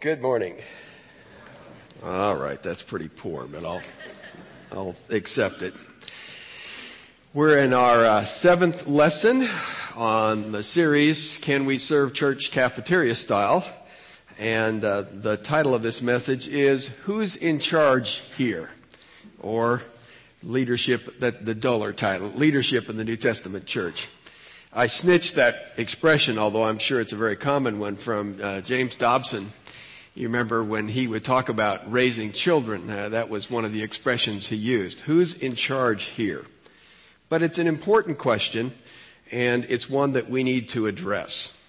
Good morning. All right, that's pretty poor, but I'll, I'll accept it. We're in our uh, seventh lesson on the series, Can We Serve Church Cafeteria Style? And uh, the title of this message is Who's in Charge Here? Or Leadership, that the duller title, Leadership in the New Testament Church. I snitched that expression, although I'm sure it's a very common one, from uh, James Dobson you remember when he would talk about raising children, uh, that was one of the expressions he used. Who's in charge here? But it's an important question, and it's one that we need to address.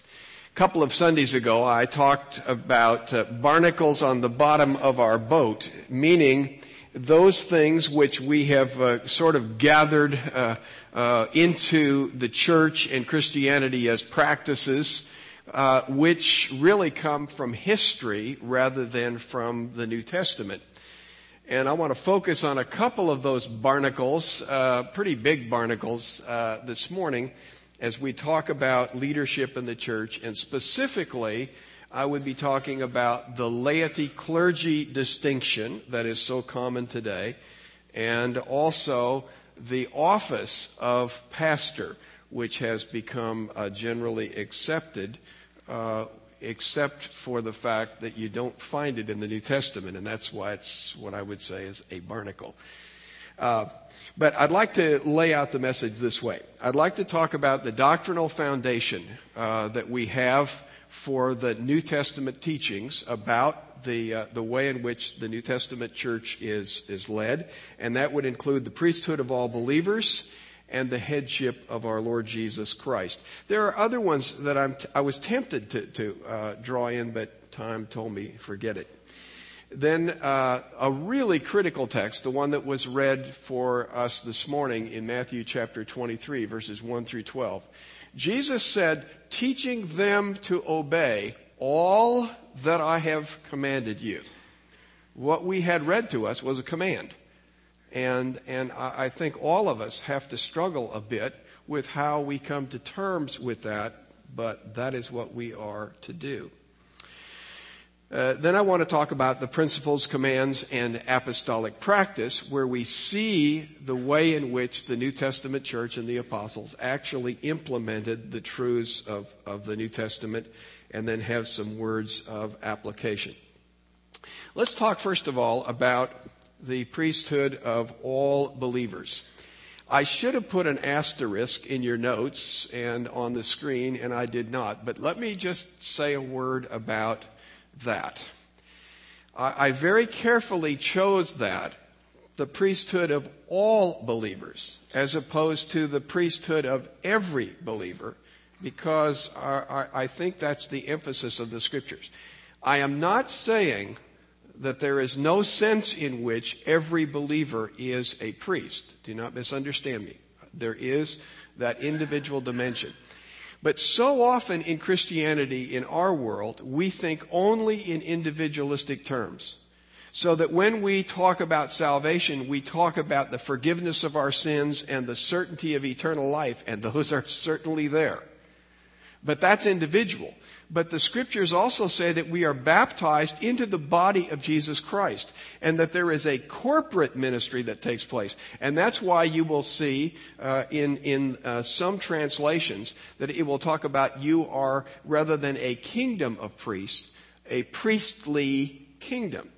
A couple of Sundays ago, I talked about uh, barnacles on the bottom of our boat, meaning those things which we have uh, sort of gathered uh, uh, into the church and Christianity as practices uh, which really come from history rather than from the New Testament. And I want to focus on a couple of those barnacles, uh, pretty big barnacles, uh, this morning as we talk about leadership in the church. And specifically, I would be talking about the laity clergy distinction that is so common today, and also the office of pastor, which has become uh, generally accepted uh, except for the fact that you don't find it in the New Testament, and that's why it's what I would say is a barnacle. Uh, but I'd like to lay out the message this way. I'd like to talk about the doctrinal foundation uh, that we have for the New Testament teachings about the uh, the way in which the New Testament church is is led, and that would include the priesthood of all believers and the headship of our Lord Jesus Christ. There are other ones that I'm t- i was tempted to, to uh, draw in, but time told me forget it. Then uh, a really critical text, the one that was read for us this morning in Matthew chapter 23, verses 1 through 12. Jesus said, teaching them to obey all that I have commanded you. What we had read to us was a command. And, and I think all of us have to struggle a bit with how we come to terms with that, but that is what we are to do. Uh, then I want to talk about the principles, commands, and apostolic practice, where we see the way in which the New Testament church and the apostles actually implemented the truths of, of the New Testament, and then have some words of application. Let's talk first of all about the priesthood of all believers. I should have put an asterisk in your notes and on the screen, and I did not. But let me just say a word about that. I, I very carefully chose that, the priesthood of all believers, as opposed to the priesthood of every believer, because I, I think that's the emphasis of the scriptures. I am not saying that there is no sense in which every believer is a priest. Do not misunderstand me. There is that individual dimension. But so often in Christianity, in our world, we think only in individualistic terms. So that when we talk about salvation, we talk about the forgiveness of our sins and the certainty of eternal life, and those are certainly there. But that's individual. But the scriptures also say that we are baptized into the body of Jesus Christ and that there is a corporate ministry that takes place. And that's why you will see uh, in, in uh, some translations that it will talk about you are, rather than a kingdom of priests, a priestly kingdom.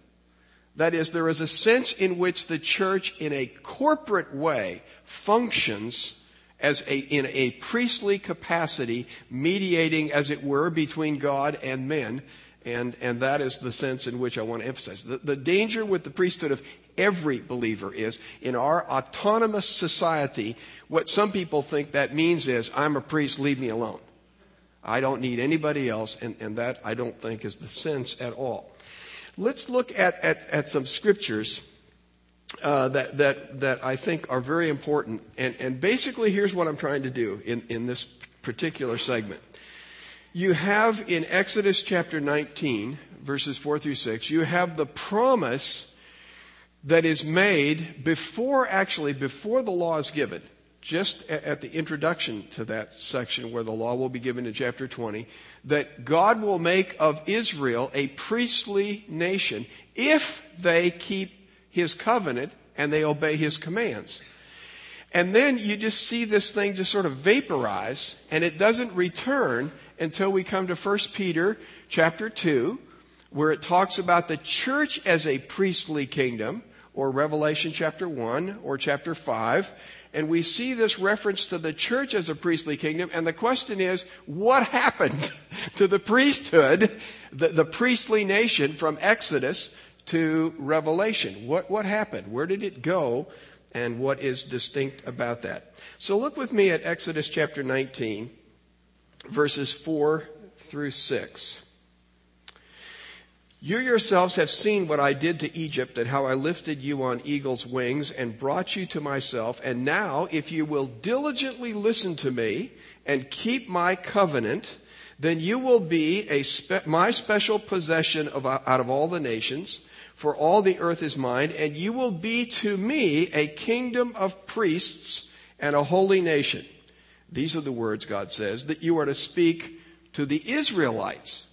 That is, there is a sense in which the church in a corporate way functions as a, in a priestly capacity, mediating, as it were, between God and men. And, and that is the sense in which I want to emphasize. The, the danger with the priesthood of every believer is in our autonomous society, what some people think that means is, I'm a priest, leave me alone. I don't need anybody else, and, and that I don't think is the sense at all. Let's look at, at, at some scriptures uh, that, that, that I think are very important. And, and basically, here's what I'm trying to do in, in this particular segment. You have in Exodus chapter 19, verses 4 through 6, you have the promise that is made before, actually, before the law is given. just at the introduction to that section where the law will be given in chapter 20, that God will make of Israel a priestly nation if they keep his covenant and they obey his commands. And then you just see this thing just sort of vaporize and it doesn't return until we come to 1 Peter chapter 2 where it talks about the church as a priestly kingdom or Revelation chapter 1 or chapter 5 and we see this reference to the church as a priestly kingdom. And the question is, what happened to the priesthood, the, the priestly nation from Exodus to Revelation? What, what happened? Where did it go? And what is distinct about that? So look with me at Exodus chapter 19, verses 4 through 6. You yourselves have seen what I did to Egypt and how I lifted you on eagle's wings and brought you to myself. And now, if you will diligently listen to me and keep my covenant, then you will be a spe- my special possession of, out of all the nations, for all the earth is mine, and you will be to me a kingdom of priests and a holy nation. These are the words God says that you are to speak to the Israelites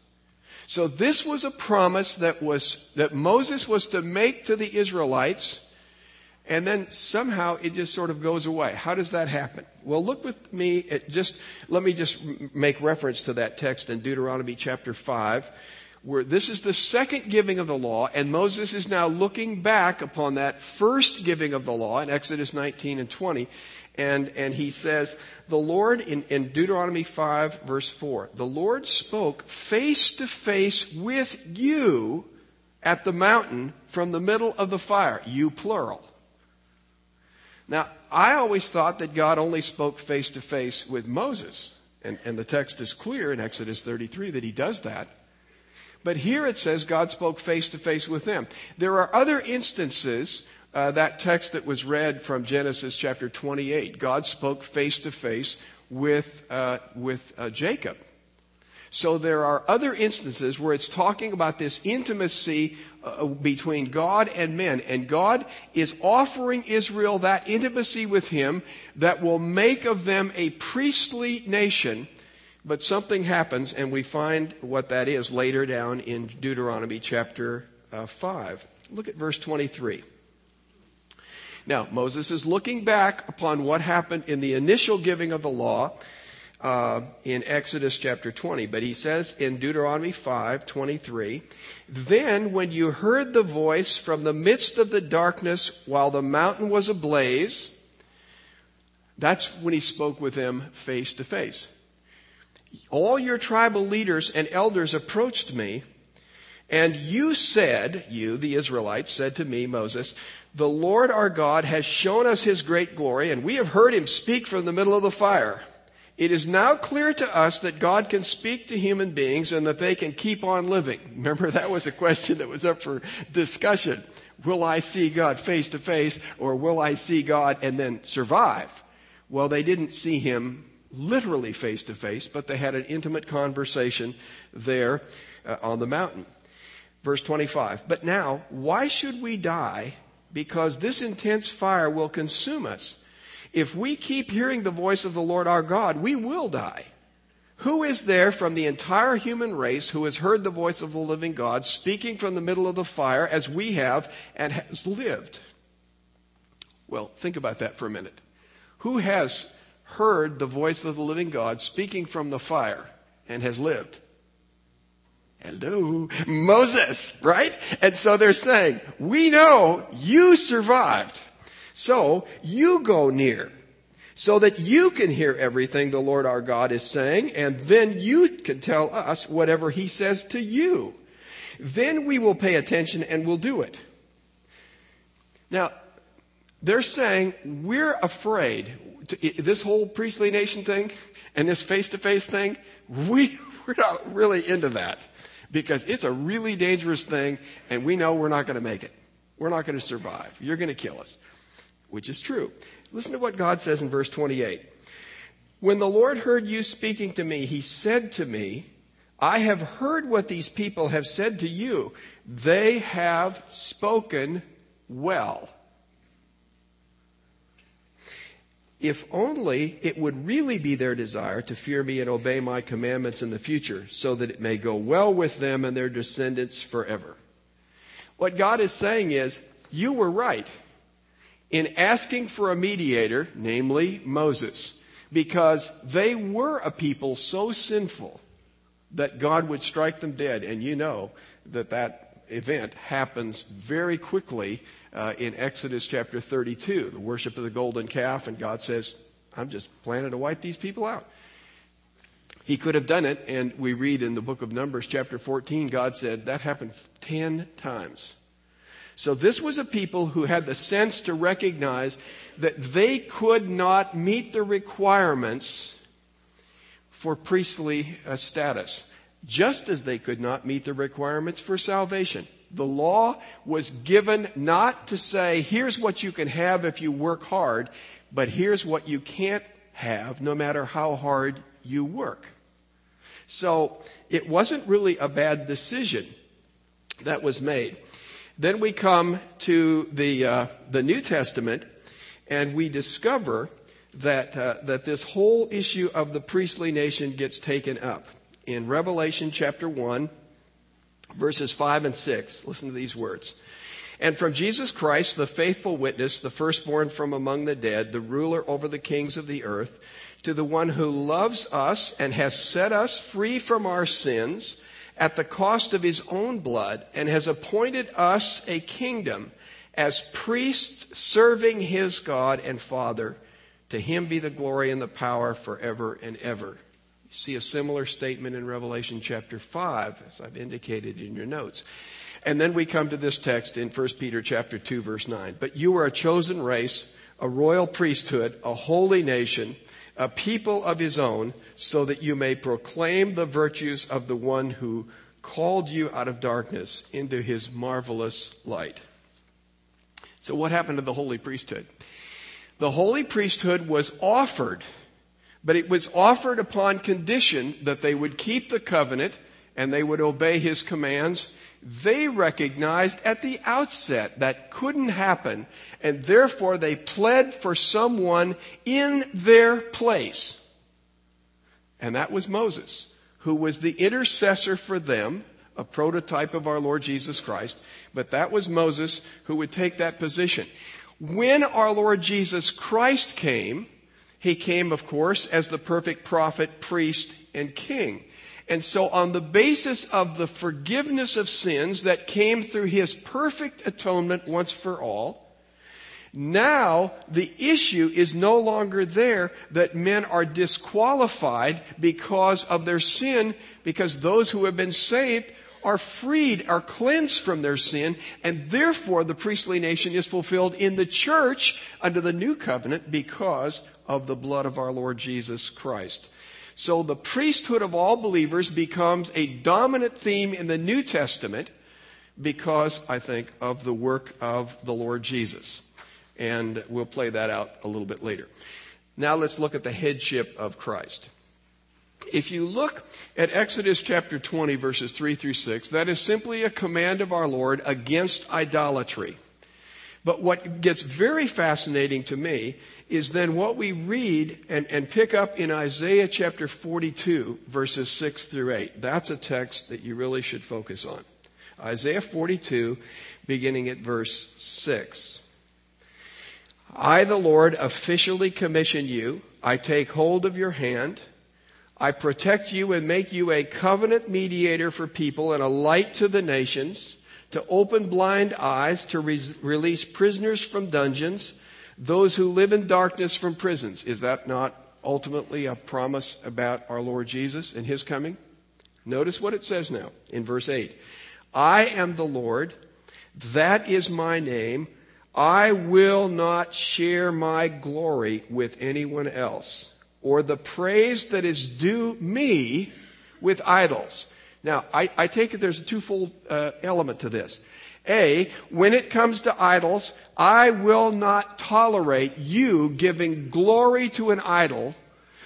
so this was a promise that was, that Moses was to make to the Israelites, and then somehow it just sort of goes away. How does that happen? Well, look with me at just, let me just make reference to that text in Deuteronomy chapter 5, where this is the second giving of the law, and Moses is now looking back upon that first giving of the law in Exodus 19 and 20, and, and he says, the Lord, in, in Deuteronomy 5, verse 4, the Lord spoke face to face with you at the mountain from the middle of the fire. You plural. Now, I always thought that God only spoke face to face with Moses. And, and the text is clear in Exodus 33 that he does that. But here it says God spoke face to face with them. There are other instances uh, that text that was read from Genesis chapter 28. God spoke face to face with uh, with uh, Jacob. So there are other instances where it's talking about this intimacy uh, between God and men, and God is offering Israel that intimacy with Him that will make of them a priestly nation. But something happens, and we find what that is later down in Deuteronomy chapter uh, 5. Look at verse 23. Now, Moses is looking back upon what happened in the initial giving of the law uh, in Exodus chapter 20, but he says in Deuteronomy 5 23, Then when you heard the voice from the midst of the darkness while the mountain was ablaze, that's when he spoke with them face to face. All your tribal leaders and elders approached me, and you said, you, the Israelites, said to me, Moses, the Lord our God has shown us his great glory, and we have heard him speak from the middle of the fire. It is now clear to us that God can speak to human beings and that they can keep on living. Remember, that was a question that was up for discussion. Will I see God face to face, or will I see God and then survive? Well, they didn't see him literally face to face, but they had an intimate conversation there uh, on the mountain. Verse 25. But now, why should we die because this intense fire will consume us. If we keep hearing the voice of the Lord our God, we will die. Who is there from the entire human race who has heard the voice of the living God speaking from the middle of the fire as we have and has lived? Well, think about that for a minute. Who has heard the voice of the living God speaking from the fire and has lived? Hello, Moses, right? And so they're saying, we know you survived. So you go near so that you can hear everything the Lord our God is saying and then you can tell us whatever he says to you. Then we will pay attention and we'll do it. Now, they're saying we're afraid. This whole priestly nation thing and this face to face thing, we, we're not really into that because it's a really dangerous thing and we know we're not going to make it. We're not going to survive. You're going to kill us, which is true. Listen to what God says in verse 28. When the Lord heard you speaking to me, he said to me, I have heard what these people have said to you. They have spoken well. If only it would really be their desire to fear me and obey my commandments in the future, so that it may go well with them and their descendants forever. What God is saying is, you were right in asking for a mediator, namely Moses, because they were a people so sinful that God would strike them dead. And you know that that event happens very quickly uh, in Exodus chapter 32, the worship of the golden calf, and God says, I'm just planning to wipe these people out. He could have done it, and we read in the book of Numbers, chapter 14, God said that happened 10 times. So this was a people who had the sense to recognize that they could not meet the requirements for priestly uh, status, just as they could not meet the requirements for salvation. The law was given not to say, here's what you can have if you work hard, but here's what you can't have no matter how hard you work. So it wasn't really a bad decision that was made. Then we come to the, uh, the New Testament and we discover that, uh, that this whole issue of the priestly nation gets taken up. In Revelation chapter 1, verses 5 and 6. Listen to these words. And from Jesus Christ, the faithful witness, the firstborn from among the dead, the ruler over the kings of the earth, to the one who loves us and has set us free from our sins at the cost of his own blood and has appointed us a kingdom as priests serving his God and Father. To him be the glory and the power forever and ever see a similar statement in Revelation chapter 5, as I've indicated in your notes. And then we come to this text in 1 Peter chapter 2 verse 9. But you are a chosen race, a royal priesthood, a holy nation, a people of his own, so that you may proclaim the virtues of the one who called you out of darkness into his marvelous light. So what happened to the holy priesthood? The holy priesthood was offered but it was offered upon condition that they would keep the covenant and they would obey his commands. They recognized at the outset that couldn't happen and therefore they pled for someone in their place. And that was Moses, who was the intercessor for them, a prototype of our Lord Jesus Christ. But that was Moses who would take that position. When our Lord Jesus Christ came, he came, of course, as the perfect prophet, priest, and king. And so on the basis of the forgiveness of sins that came through his perfect atonement once for all, now the issue is no longer there that men are disqualified because of their sin, because those who have been saved are freed, are cleansed from their sin, and therefore the priestly nation is fulfilled in the church under the new covenant because of the blood of our Lord Jesus Christ. So the priesthood of all believers becomes a dominant theme in the New Testament because, I think, of the work of the Lord Jesus. And we'll play that out a little bit later. Now let's look at the headship of Christ. If you look at Exodus chapter 20 verses 3 through 6, that is simply a command of our Lord against idolatry. But what gets very fascinating to me is then what we read and, and pick up in Isaiah chapter 42 verses 6 through 8. That's a text that you really should focus on. Isaiah 42 beginning at verse 6. I, the Lord, officially commission you. I take hold of your hand. I protect you and make you a covenant mediator for people and a light to the nations, to open blind eyes, to re- release prisoners from dungeons, those who live in darkness from prisons. Is that not ultimately a promise about our Lord Jesus and his coming? Notice what it says now in verse 8. I am the Lord. That is my name. I will not share my glory with anyone else or the praise that is due me with idols. Now, I, I take it there's a twofold uh, element to this. A, when it comes to idols, I will not tolerate you giving glory to an idol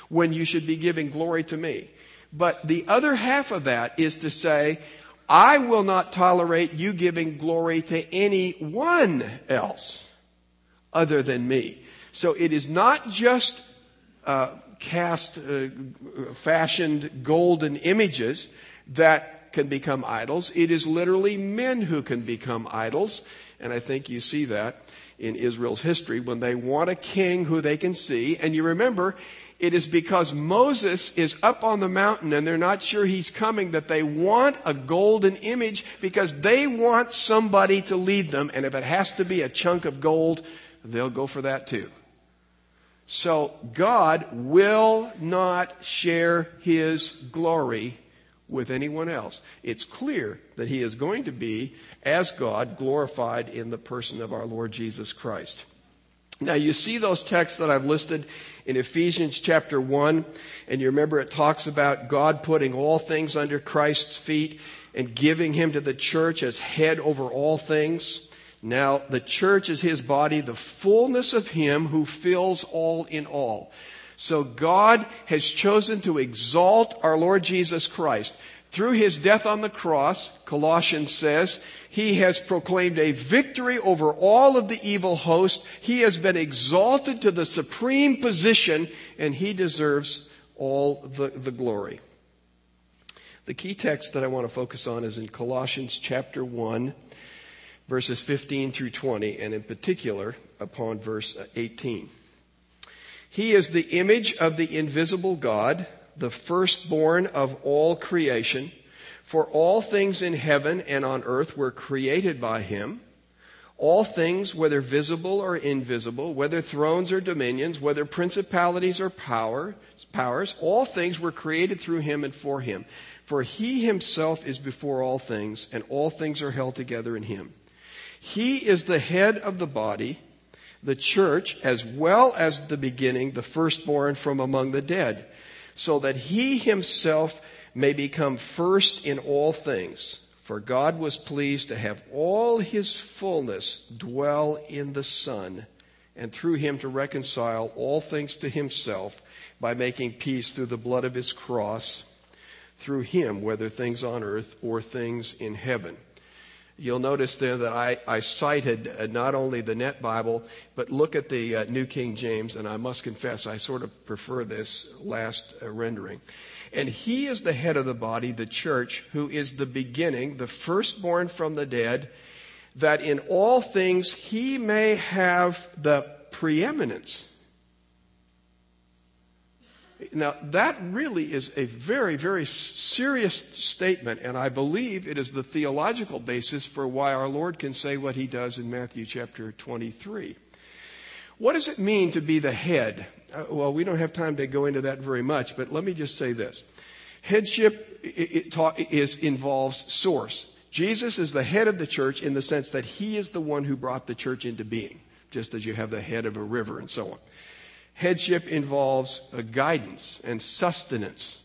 when you should be giving glory to me. But the other half of that is to say, I will not tolerate you giving glory to anyone else other than me. So it is not just uh, cast, uh, fashioned golden images that can become idols. It is literally men who can become idols. And I think you see that in Israel's history when they want a king who they can see. And you remember, it is because Moses is up on the mountain and they're not sure he's coming that they want a golden image because they want somebody to lead them. And if it has to be a chunk of gold, they'll go for that too. So God will not share his glory with anyone else. It's clear that he is going to be, as God, glorified in the person of our Lord Jesus Christ. Now you see those texts that I've listed in Ephesians chapter 1, and you remember it talks about God putting all things under Christ's feet and giving him to the church as head over all things. Now the church is his body, the fullness of him who fills all in all. So God has chosen to exalt our Lord Jesus Christ. Through his death on the cross, Colossians says, he has proclaimed a victory over all of the evil host. He has been exalted to the supreme position and he deserves all the, the glory. The key text that I want to focus on is in Colossians chapter 1, verses 15 through 20, and in particular upon verse 18. He is the image of the invisible God, the firstborn of all creation. For all things in heaven and on earth were created by him. All things, whether visible or invisible, whether thrones or dominions, whether principalities or power, powers, all things were created through him and for him. For he himself is before all things, and all things are held together in him. He is the head of the body, the church, as well as the beginning, the firstborn from among the dead, so that he himself may become first in all things. For God was pleased to have all his fullness dwell in the Son, and through him to reconcile all things to himself by making peace through the blood of his cross, through him, whether things on earth or things in heaven. You'll notice there that I, I cited uh, not only the Net Bible, but look at the uh, New King James, and I must confess I sort of prefer this last uh, rendering. And he is the head of the body, the church, who is the beginning, the firstborn from the dead, that in all things he may have the preeminence. Now, that really is a very, very serious statement, and I believe it is the theological basis for why our Lord can say what he does in Matthew chapter 23. What does it mean to be the head? Uh, well, we don't have time to go into that very much, but let me just say this. Headship it, involves source. Jesus is the head of the church in the sense that he is the one who brought the church into being, just as you have the head of a river and so on. Headship involves guidance and sustenance.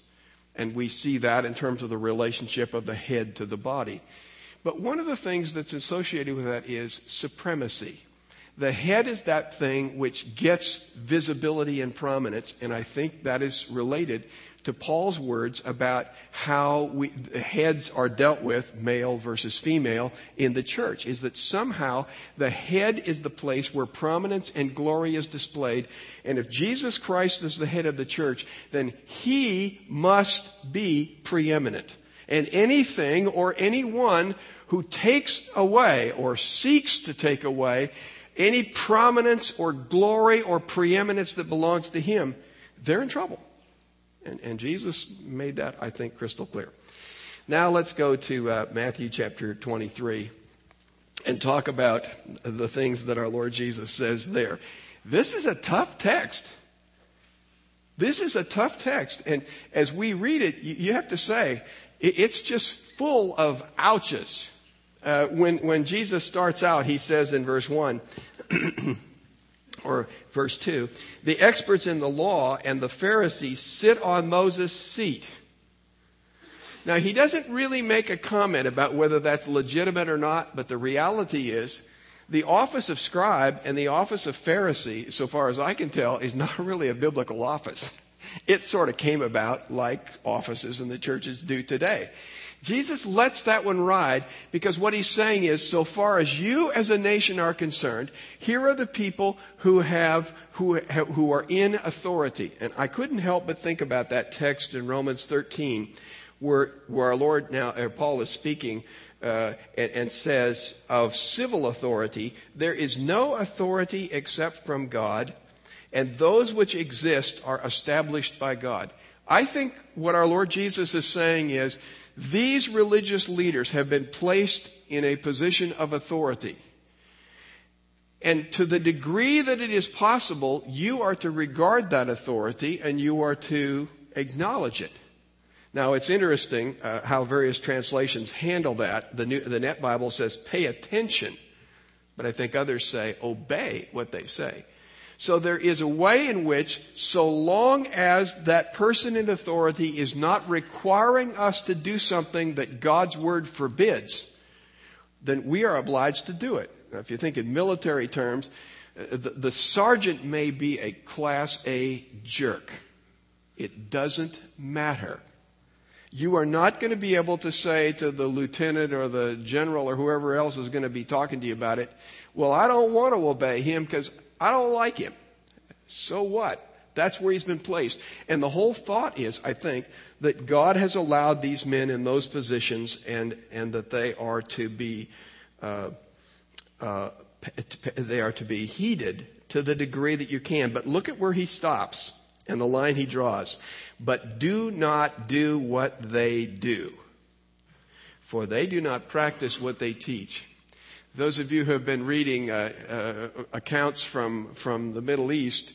And we see that in terms of the relationship of the head to the body. But one of the things that's associated with that is supremacy. The head is that thing which gets visibility and prominence, and I think that is related to Paul's words about how we, heads are dealt with, male versus female, in the church, is that somehow the head is the place where prominence and glory is displayed. And if Jesus Christ is the head of the church, then he must be preeminent. And anything or anyone who takes away or seeks to take away any prominence or glory or preeminence that belongs to him, they're in trouble. And, and Jesus made that, I think, crystal clear. Now let's go to uh, Matthew chapter 23 and talk about the things that our Lord Jesus says there. This is a tough text. This is a tough text. And as we read it, you have to say, it's just full of ouches. Uh, when, when Jesus starts out, he says in verse 1, or verse 2 the experts in the law and the Pharisees sit on Moses' seat. Now, he doesn't really make a comment about whether that's legitimate or not, but the reality is the office of scribe and the office of Pharisee, so far as I can tell, is not really a biblical office. It sort of came about like offices in the churches do today. Jesus lets that one ride because what he's saying is, so far as you as a nation are concerned, here are the people who have, who, who are in authority. And I couldn't help but think about that text in Romans 13 where, where our Lord now, uh, Paul is speaking uh, and, and, says of civil authority, there is no authority except from God, and those which exist are established by God. I think what our Lord Jesus is saying is these religious leaders have been placed in a position of authority. And to the degree that it is possible, you are to regard that authority and you are to acknowledge it. Now, it's interesting uh, how various translations handle that. The, New, the Net Bible says pay attention, but I think others say obey what they say. So there is a way in which, so long as that person in authority is not requiring us to do something that God's word forbids, then we are obliged to do it. Now, if you think in military terms, uh, the, the sergeant may be a class A jerk. It doesn't matter. You are not going to be able to say to the lieutenant or the general or whoever else is going to be talking to you about it, well, I don't want to obey him because I don't like him. So what? That's where he's been placed. And the whole thought is, I think, that God has allowed these men in those positions and, and that they are to be, uh, uh, they are to be heeded to the degree that you can. But look at where he stops and the line he draws. But do not do what they do, for they do not practice what they teach. Those of you who have been reading uh, uh, accounts from, from the Middle East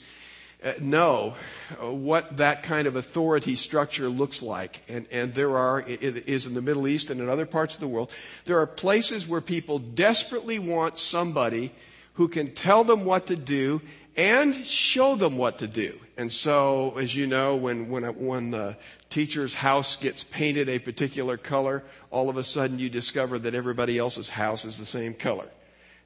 uh, know what that kind of authority structure looks like. And, and there are, it is in the Middle East and in other parts of the world, there are places where people desperately want somebody who can tell them what to do and show them what to do. And so, as you know, when, when, when the teacher's house gets painted a particular color, all of a sudden you discover that everybody else's house is the same color.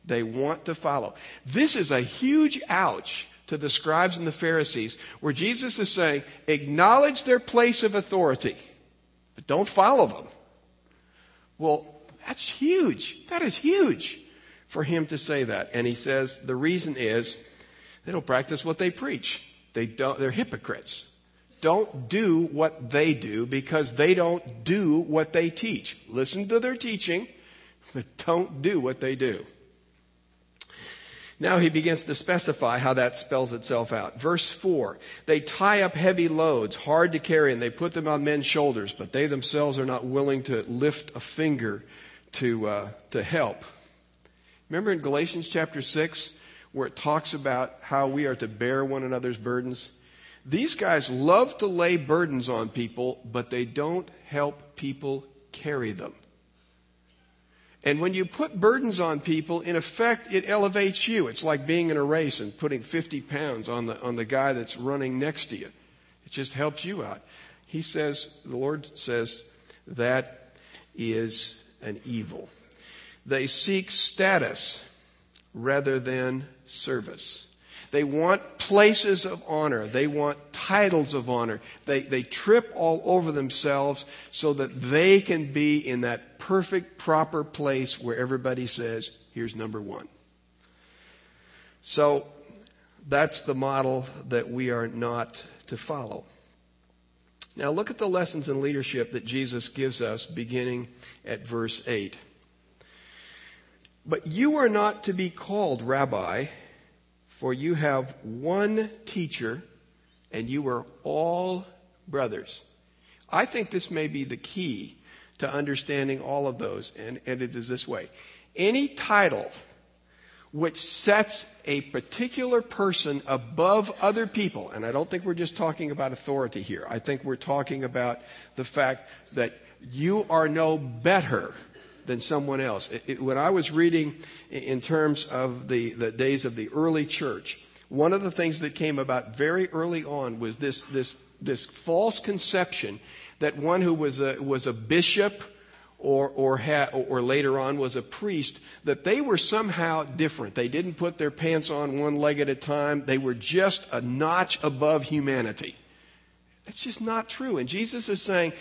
They want to follow. This is a huge ouch to the scribes and the Pharisees, where Jesus is saying, acknowledge their place of authority, but don't follow them. Well, that's huge. That is huge for him to say that. And he says the reason is they don't practice what they preach. They don't, they're hypocrites. Don't do what they do because they don't do what they teach. Listen to their teaching, but don't do what they do. Now he begins to specify how that spells itself out. Verse 4 They tie up heavy loads, hard to carry, and they put them on men's shoulders, but they themselves are not willing to lift a finger to, uh, to help. Remember in Galatians chapter 6? Where it talks about how we are to bear one another's burdens. These guys love to lay burdens on people, but they don't help people carry them. And when you put burdens on people, in effect, it elevates you. It's like being in a race and putting 50 pounds on the, on the guy that's running next to you. It just helps you out. He says, the Lord says, that is an evil. They seek status rather than service. They want places of honor. They want titles of honor. They, they trip all over themselves so that they can be in that perfect, proper place where everybody says, here's number one. So that's the model that we are not to follow. Now look at the lessons in leadership that Jesus gives us beginning at verse 8. But you are not to be called rabbi, for you have one teacher, and you are all brothers. I think this may be the key to understanding all of those, and, and it is this way. Any title which sets a particular person above other people, and I don't think we're just talking about authority here. I think we're talking about the fact that you are no better than someone else. It, it, when I was reading in terms of the, the days of the early church, one of the things that came about very early on was this, this, this false conception that one who was a, was a bishop or, or, ha, or later on was a priest, that they were somehow different. They didn't put their pants on one leg at a time. They were just a notch above humanity. That's just not true. And Jesus is saying,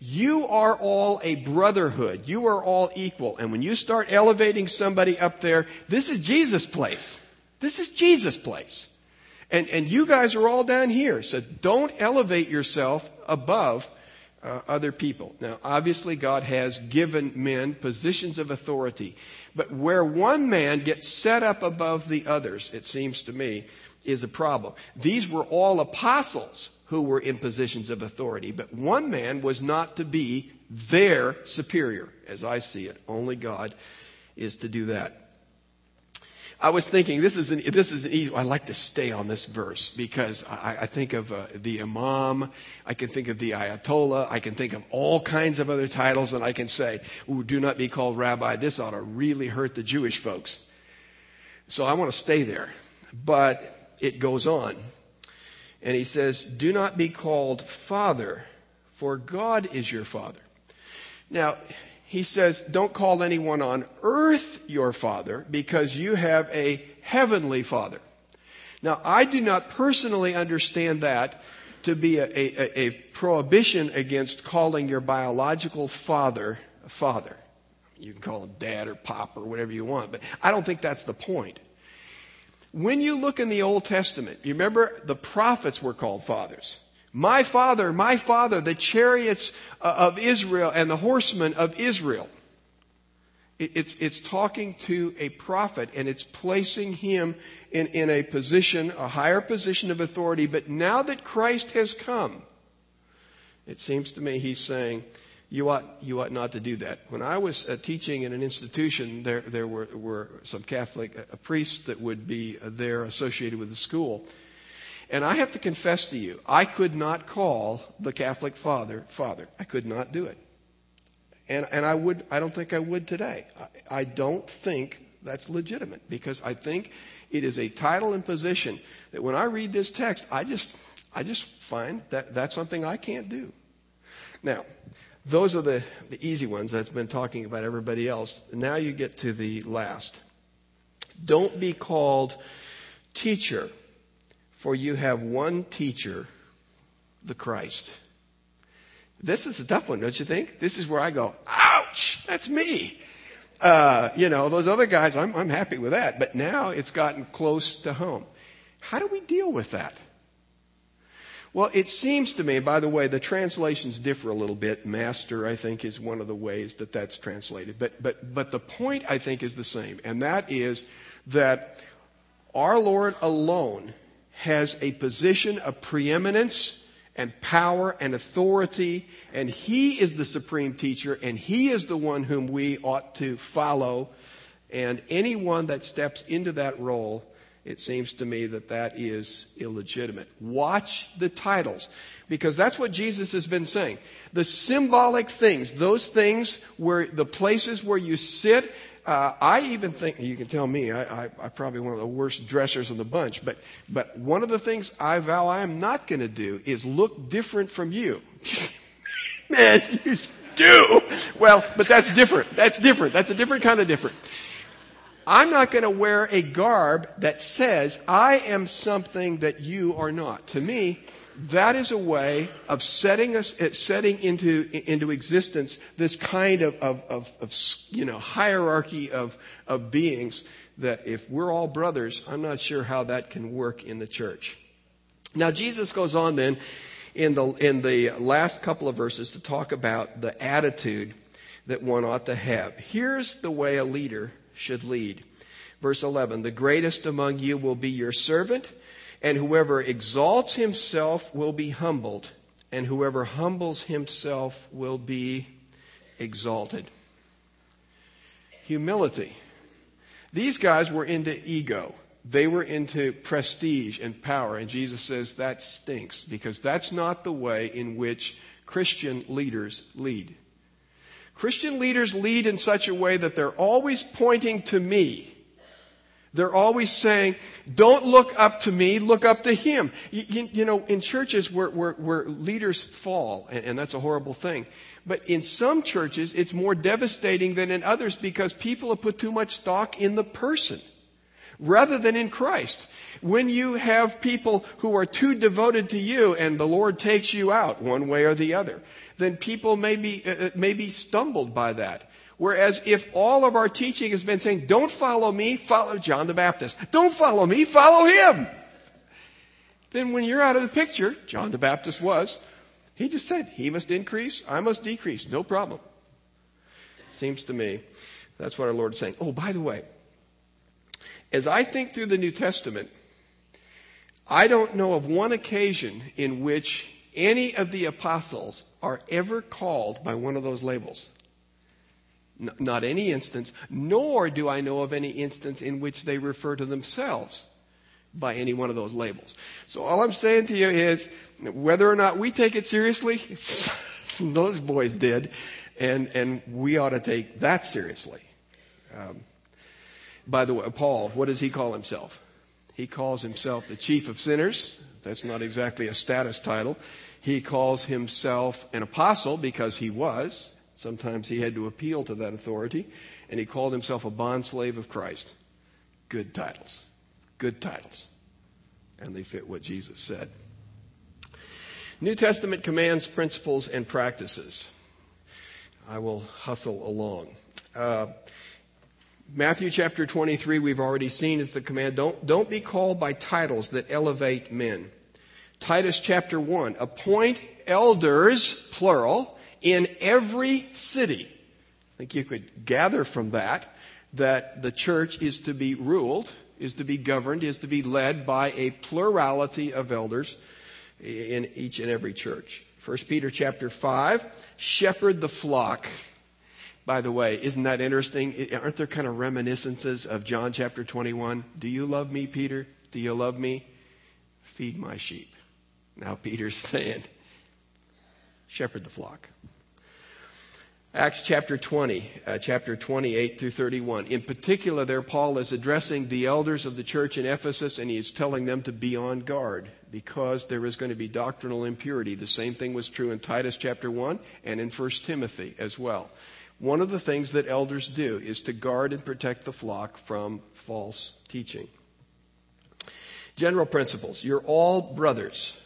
you are all a brotherhood. You are all equal. And when you start elevating somebody up there, this is Jesus' place. This is Jesus' place. And, and you guys are all down here. So don't elevate yourself above uh, other people. Now, obviously, God has given men positions of authority. But where one man gets set up above the others, it seems to me, is a problem. These were all apostles who were in positions of authority, but one man was not to be their superior, as I see it. Only God is to do that. I was thinking this is an, this is an easy. I like to stay on this verse because I, I think of uh, the imam, I can think of the ayatollah, I can think of all kinds of other titles, and I can say, "Ooh, do not be called rabbi." This ought to really hurt the Jewish folks. So I want to stay there, but it goes on, and he says, "Do not be called father, for God is your father." Now, he says, don't call anyone on earth your father because you have a heavenly father. Now, I do not personally understand that to be a, a, a prohibition against calling your biological father a father. You can call him dad or pop or whatever you want, but I don't think that's the point. When you look in the Old Testament, you remember the prophets were called fathers. My father, my father, the chariots uh, of Israel and the horsemen of Israel. It's, it's talking to a prophet and it's placing him in, in a position, a higher position of authority. But now that Christ has come, it seems to me he's saying, you ought, you ought not to do that. When I was uh, teaching in an institution, there, there were, were some Catholic uh, priests that would be uh, there associated with the school. And I have to confess to you, I could not call the Catholic father, father. I could not do it. And, and I would, I don't think I would today. I, I don't think that's legitimate because I think it is a title and position that when I read this text, I just, I just find that that's something I can't do. Now, those are the, the easy ones that's been talking about everybody else. Now you get to the last. Don't be called teacher for you have one teacher, the Christ. This is a tough one, don't you think? This is where I go, ouch, that's me. Uh, you know, those other guys, I'm, I'm happy with that. But now it's gotten close to home. How do we deal with that? Well, it seems to me, by the way, the translations differ a little bit. Master, I think, is one of the ways that that's translated. But, but, but the point, I think, is the same. And that is that our Lord alone has a position of preeminence and power and authority, and he is the supreme teacher, and he is the one whom we ought to follow. And anyone that steps into that role, it seems to me that that is illegitimate. Watch the titles, because that's what Jesus has been saying. The symbolic things, those things where the places where you sit uh, I even think, you can tell me, I, I, I'm probably one of the worst dressers in the bunch, but, but one of the things I vow I am not going to do is look different from you. Man, you do. Well, but that's different. That's different. That's a different kind of different. I'm not going to wear a garb that says I am something that you are not. To me, that is a way of setting us, setting into, into existence this kind of, of, of, of you know, hierarchy of, of beings that if we're all brothers, I'm not sure how that can work in the church. Now, Jesus goes on then in the, in the last couple of verses to talk about the attitude that one ought to have. Here's the way a leader should lead. Verse 11, the greatest among you will be your servant and whoever exalts himself will be humbled, and whoever humbles himself will be exalted. Humility. These guys were into ego. They were into prestige and power. And Jesus says that stinks because that's not the way in which Christian leaders lead. Christian leaders lead in such a way that they're always pointing to me. They're always saying, don't look up to me, look up to him. You, you, you know, in churches where, where, where leaders fall, and, and, that's a horrible thing. But in some churches, it's more devastating than in others because people have put too much stock in the person rather than in Christ. When you have people who are too devoted to you and the Lord takes you out one way or the other, then people may be, uh, uh may be stumbled by that. Whereas if all of our teaching has been saying, don't follow me, follow John the Baptist. Don't follow me, follow him. Then when you're out of the picture, John the Baptist was, he just said, he must increase, I must decrease. No problem. Seems to me that's what our Lord's saying. Oh, by the way, as I think through the New Testament, I don't know of one occasion in which any of the apostles are ever called by one of those labels. N- not any instance, nor do I know of any instance in which they refer to themselves by any one of those labels. So all I'm saying to you is whether or not we take it seriously, those boys did, and, and we ought to take that seriously. Um, by the way, Paul, what does he call himself? He calls himself the chief of sinners. That's not exactly a status title. He calls himself an apostle because he was. Sometimes he had to appeal to that authority. And he called himself a bondslave of Christ. Good titles. Good titles. And they fit what Jesus said. New Testament commands, principles, and practices. I will hustle along. Uh, Matthew chapter 23, we've already seen is the command. Don't, don't be called by titles that elevate men. Titus chapter 1, appoint elders, plural, in every city. I think you could gather from that that the church is to be ruled, is to be governed, is to be led by a plurality of elders in each and every church. 1 Peter chapter 5, shepherd the flock by the way, isn't that interesting? Aren't there kind of reminiscences of John chapter 21? Do you love me, Peter? Do you love me? Feed my sheep. Now Peter's saying, shepherd the flock. Acts chapter 20, uh, chapter 28 through 31. In particular, there Paul is addressing the elders of the church in Ephesus and he is telling them to be on guard because there is going to be doctrinal impurity. The same thing was true in Titus chapter 1 and in 1 Timothy as well. One of the things that elders do is to guard and protect the flock from false teaching. General principles. You're all brothers.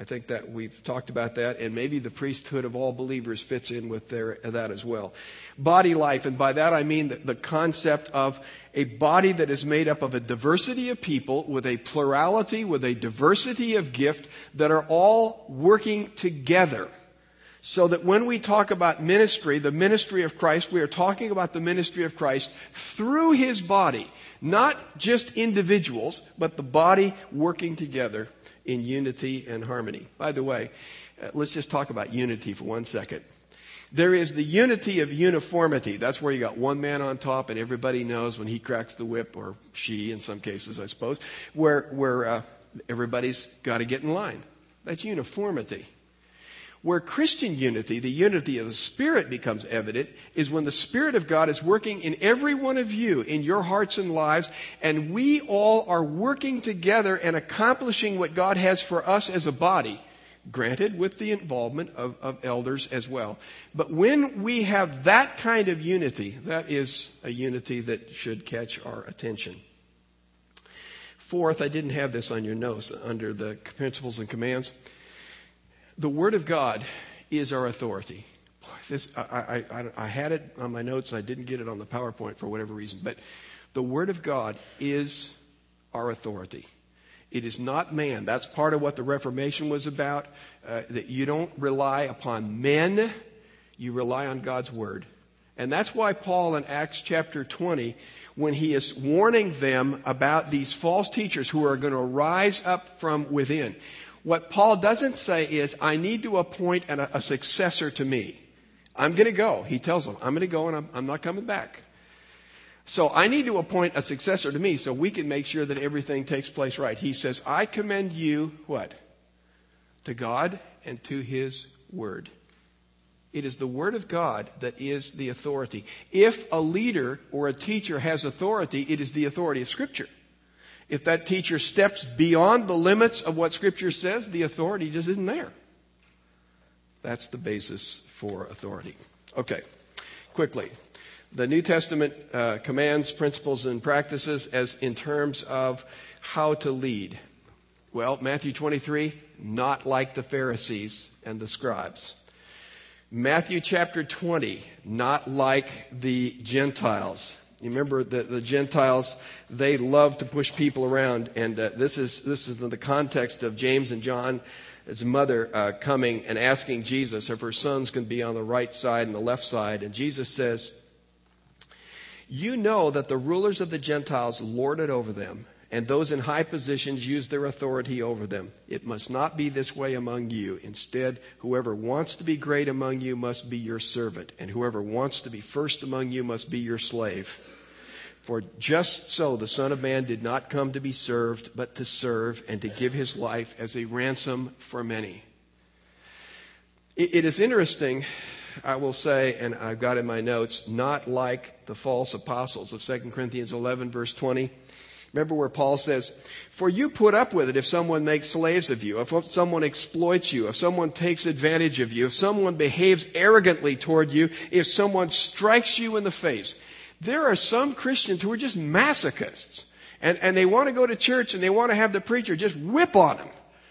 I think that we've talked about that, and maybe the priesthood of all believers fits in with their, that as well. Body life, and by that I mean the, the concept of a body that is made up of a diversity of people with a plurality, with a diversity of gift that are all working together so that when we talk about ministry, the ministry of Christ, we are talking about the ministry of Christ through his body. Not just individuals, but the body working together in unity and harmony. By the way, uh, let's just talk about unity for one second. There is the unity of uniformity. That's where you got one man on top and everybody knows when he cracks the whip, or she in some cases, I suppose, where, where uh, everybody's got to get in line. That's uniformity. Where Christian unity, the unity of the Spirit becomes evident is when the Spirit of God is working in every one of you, in your hearts and lives, and we all are working together and accomplishing what God has for us as a body. Granted, with the involvement of, of elders as well. But when we have that kind of unity, that is a unity that should catch our attention. Fourth, I didn't have this on your notes under the principles and commands. The Word of God is our authority. This, I, I, I, had it on my notes. I didn't get it on the PowerPoint for whatever reason. But the Word of God is our authority. It is not man. That's part of what the Reformation was about. Uh, that you don't rely upon men, you rely on God's Word. And that's why Paul in Acts chapter 20, when he is warning them about these false teachers who are going to rise up from within, what Paul doesn't say is, I need to appoint an, a successor to me. I'm going to go. He tells them, I'm going to go and I'm, I'm not coming back. So I need to appoint a successor to me so we can make sure that everything takes place right. He says, I commend you, what? To God and to His Word. It is the Word of God that is the authority. If a leader or a teacher has authority, it is the authority of Scripture. If that teacher steps beyond the limits of what Scripture says, the authority just isn't there. That's the basis for authority. Okay, quickly. the New Testament uh, commands, principles, and practices as in terms of how to lead. Well, Matthew 23, not like the Pharisees and the scribes. Matthew chapter 20, not like the Gentiles. You remember the, the Gentiles, they love to push people around, and uh, this is this is in the context of James and John, his mother uh, coming and asking Jesus if her sons can be on the right side and the left side, and Jesus says, "You know that the rulers of the Gentiles lord it over them, and those in high positions use their authority over them. It must not be this way among you. Instead, whoever wants to be great among you must be your servant, and whoever wants to be first among you must be your slave. For just so the Son of Man did not come to be served, but to serve and to give his life as a ransom for many. it is interesting, I will say, and I've got in my notes, not like the false apostles of 2 Corinthians 11 verse 20 Remember where Paul says, For you put up with it if someone makes slaves of you, if someone exploits you, if someone takes advantage of you, if someone behaves arrogantly toward you, if someone strikes you in the face. There are some Christians who are just masochists. And, and they want to go to church and they want to have the preacher just whip on them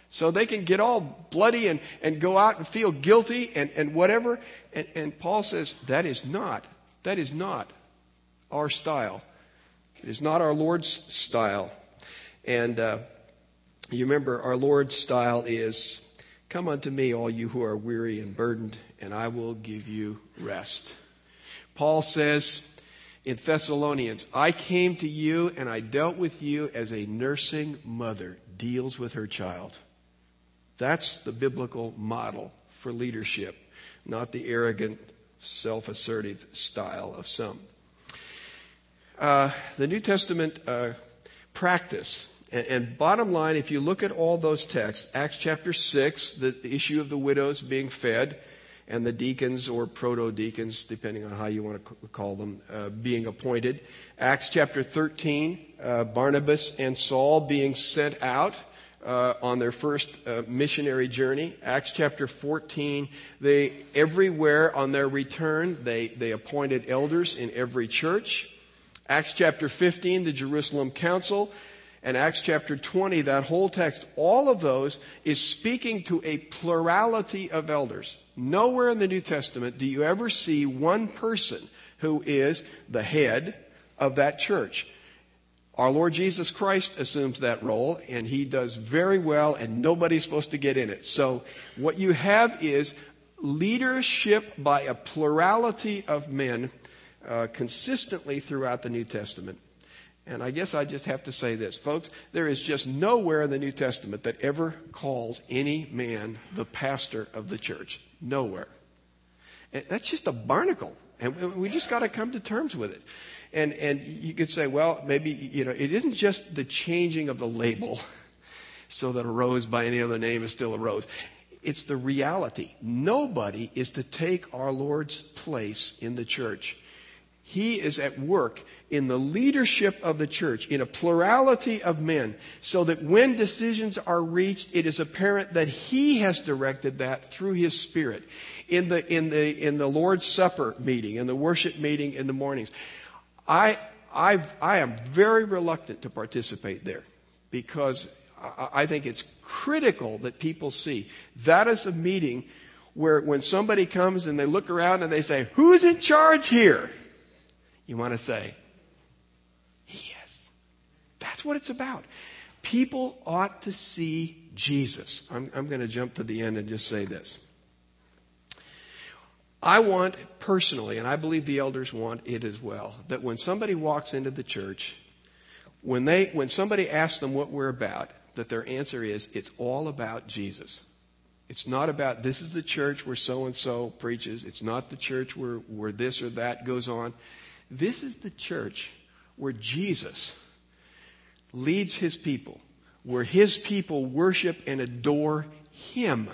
so they can get all bloody and, and go out and feel guilty and, and whatever. And, and Paul says that is not, that is not our style. It is not our Lord's style. And uh, you remember, our Lord's style is Come unto me, all you who are weary and burdened, and I will give you rest. Paul says in Thessalonians, I came to you and I dealt with you as a nursing mother deals with her child. That's the biblical model for leadership, not the arrogant, self assertive style of some uh, the New Testament uh, practice. And, and, bottom line, if you look at all those texts, Acts chapter 6, the, the issue of the widows being fed, and the deacons or proto deacons, depending on how you want to call them, uh, being appointed. Acts chapter 13, uh, Barnabas and Saul being sent out. Uh, on their first uh, missionary journey. Acts chapter 14, they everywhere on their return, they, they appointed elders in every church. Acts chapter 15, the Jerusalem Council, and Acts chapter 20, that whole text, all of those is speaking to a plurality of elders. Nowhere in the New Testament do you ever see one person who is the head of that church. Our Lord Jesus Christ assumes that role, and he does very well, and nobody's supposed to get in it. So, what you have is leadership by a plurality of men uh, consistently throughout the New Testament. And I guess I just have to say this, folks, there is just nowhere in the New Testament that ever calls any man the pastor of the church. Nowhere. And that's just a barnacle. And we just got to come to terms with it. And, and you could say, well, maybe, you know, it isn't just the changing of the label so that a rose by any other name is still a rose. It's the reality. Nobody is to take our Lord's place in the church. He is at work in the leadership of the church, in a plurality of men, so that when decisions are reached, it is apparent that He has directed that through His Spirit. In the, in the, in the Lord's Supper meeting, in the worship meeting in the mornings, I, I've, I am very reluctant to participate there because I think it's critical that people see that is a meeting where when somebody comes and they look around and they say, who's in charge here? You want to say, He is. That's what it's about. People ought to see Jesus. I'm, I'm going to jump to the end and just say this. I want personally, and I believe the elders want it as well, that when somebody walks into the church, when they, when somebody asks them what we're about, that their answer is, it's all about Jesus. It's not about this is the church where so and so preaches. It's not the church where, where this or that goes on. This is the church where Jesus leads his people, where his people worship and adore him.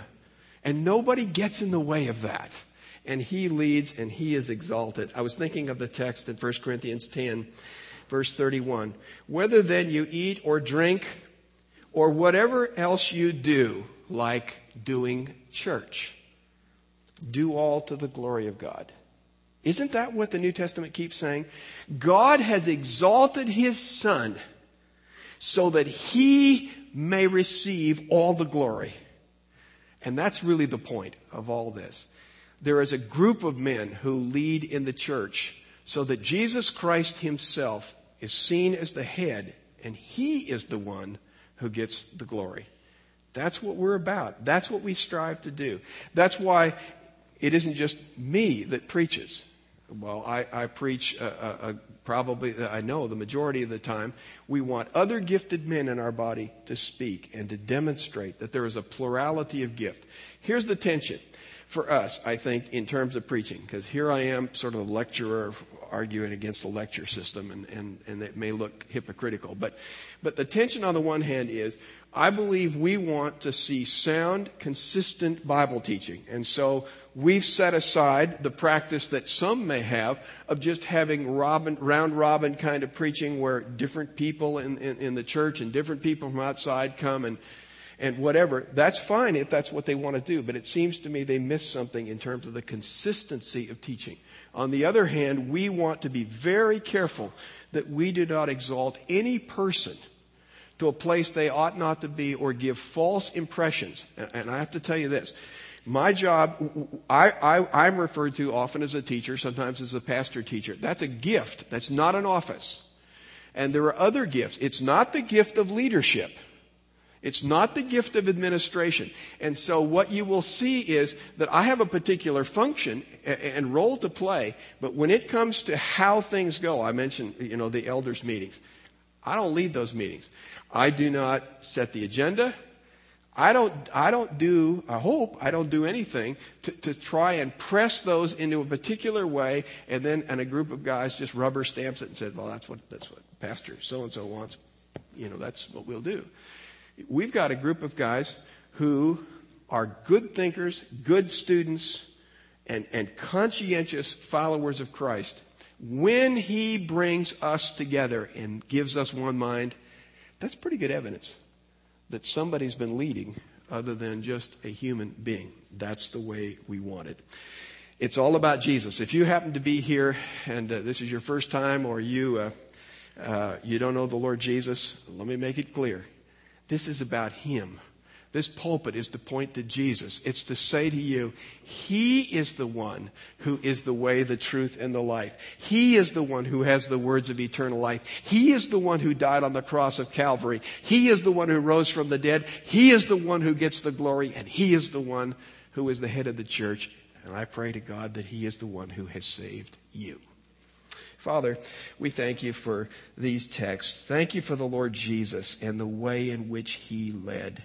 And nobody gets in the way of that. And he leads and he is exalted. I was thinking of the text in 1 Corinthians 10, verse 31. Whether then you eat or drink or whatever else you do, like doing church, do all to the glory of God. Isn't that what the New Testament keeps saying? God has exalted his son so that he may receive all the glory. And that's really the point of all this. There is a group of men who lead in the church so that Jesus Christ himself is seen as the head and he is the one who gets the glory. That's what we're about. That's what we strive to do. That's why it isn't just me that preaches. Well, I, I preach a, a, a probably, uh, I know the majority of the time, we want other gifted men in our body to speak and to demonstrate that there is a plurality of gift. Here's the tension for us, I think, in terms of preaching, because here I am, sort of a lecturer arguing against the lecture system, and, and, and it may look hypocritical. But, but the tension on the one hand is I believe we want to see sound, consistent Bible teaching. And so we've set aside the practice that some may have of just having robin, round robin kind of preaching where different people in, in, in the church and different people from outside come and, and whatever. That's fine if that's what they want to do, but it seems to me they miss something in terms of the consistency of teaching. On the other hand, we want to be very careful that we do not exalt any person to a place they ought not to be or give false impressions. And I have to tell you this. My job, I, I, I'm referred to often as a teacher, sometimes as a pastor teacher. That's a gift. That's not an office. And there are other gifts. It's not the gift of leadership. It's not the gift of administration. And so what you will see is that I have a particular function and role to play, but when it comes to how things go, I mentioned, you know, the elders meetings. I don't lead those meetings. I do not set the agenda. I don't, I don't do, I hope I don't do anything to, to try and press those into a particular way and then, and a group of guys just rubber stamps it and said, well, that's what, that's what Pastor so and so wants. You know, that's what we'll do. We've got a group of guys who are good thinkers, good students, and, and conscientious followers of Christ. When He brings us together and gives us one mind, that's pretty good evidence that somebody's been leading other than just a human being. That's the way we want it. It's all about Jesus. If you happen to be here and uh, this is your first time or you, uh, uh, you don't know the Lord Jesus, let me make it clear. This is about Him. This pulpit is to point to Jesus. It's to say to you, He is the one who is the way, the truth, and the life. He is the one who has the words of eternal life. He is the one who died on the cross of Calvary. He is the one who rose from the dead. He is the one who gets the glory, and He is the one who is the head of the church. And I pray to God that He is the one who has saved you. Father, we thank you for these texts. Thank you for the Lord Jesus and the way in which He led.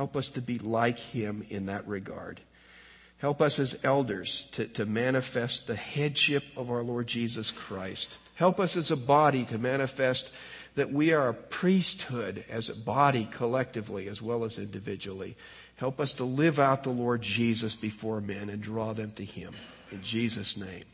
Help us to be like him in that regard. Help us as elders to, to manifest the headship of our Lord Jesus Christ. Help us as a body to manifest that we are a priesthood as a body collectively as well as individually. Help us to live out the Lord Jesus before men and draw them to him. In Jesus' name.